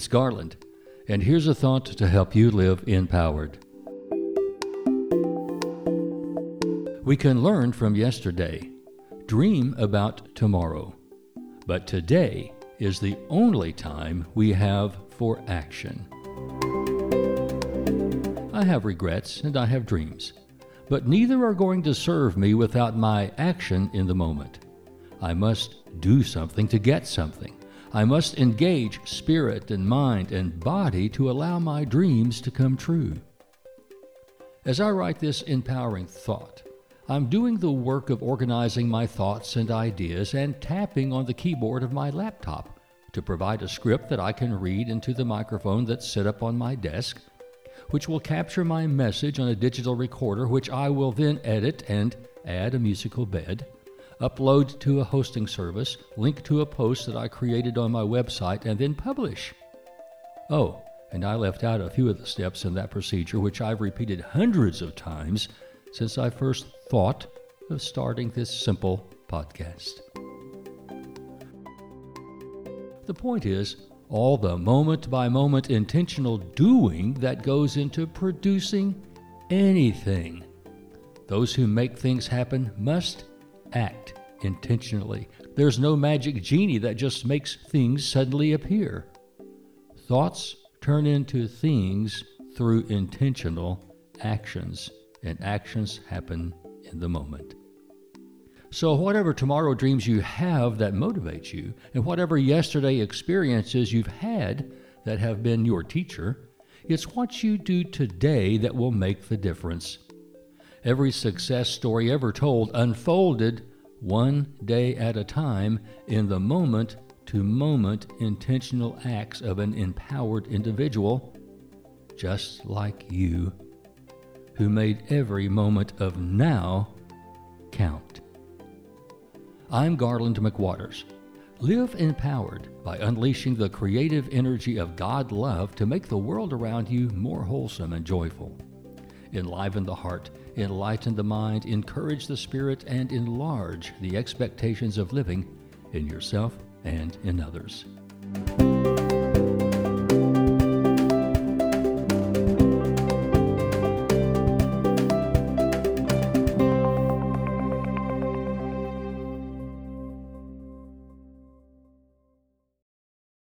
It's Garland, and here's a thought to help you live empowered. We can learn from yesterday, dream about tomorrow, but today is the only time we have for action. I have regrets and I have dreams, but neither are going to serve me without my action in the moment. I must do something to get something. I must engage spirit and mind and body to allow my dreams to come true. As I write this empowering thought, I'm doing the work of organizing my thoughts and ideas and tapping on the keyboard of my laptop to provide a script that I can read into the microphone that's set up on my desk, which will capture my message on a digital recorder, which I will then edit and add a musical bed upload to a hosting service, link to a post that I created on my website, and then publish. Oh, and I left out a few of the steps in that procedure, which I've repeated hundreds of times since I first thought of starting this simple podcast. The point is, all the moment by moment intentional doing that goes into producing anything. Those who make things happen must act intentionally. There's no magic genie that just makes things suddenly appear. Thoughts turn into things through intentional actions, and actions happen in the moment. So, whatever tomorrow dreams you have that motivates you, and whatever yesterday experiences you've had that have been your teacher, it's what you do today that will make the difference. Every success story ever told unfolded one day at a time in the moment to moment intentional acts of an empowered individual, just like you, who made every moment of now count. I'm Garland McWaters. Live empowered by unleashing the creative energy of God love to make the world around you more wholesome and joyful. Enliven the heart enlighten the mind, encourage the spirit, and enlarge the expectations of living in yourself and in others.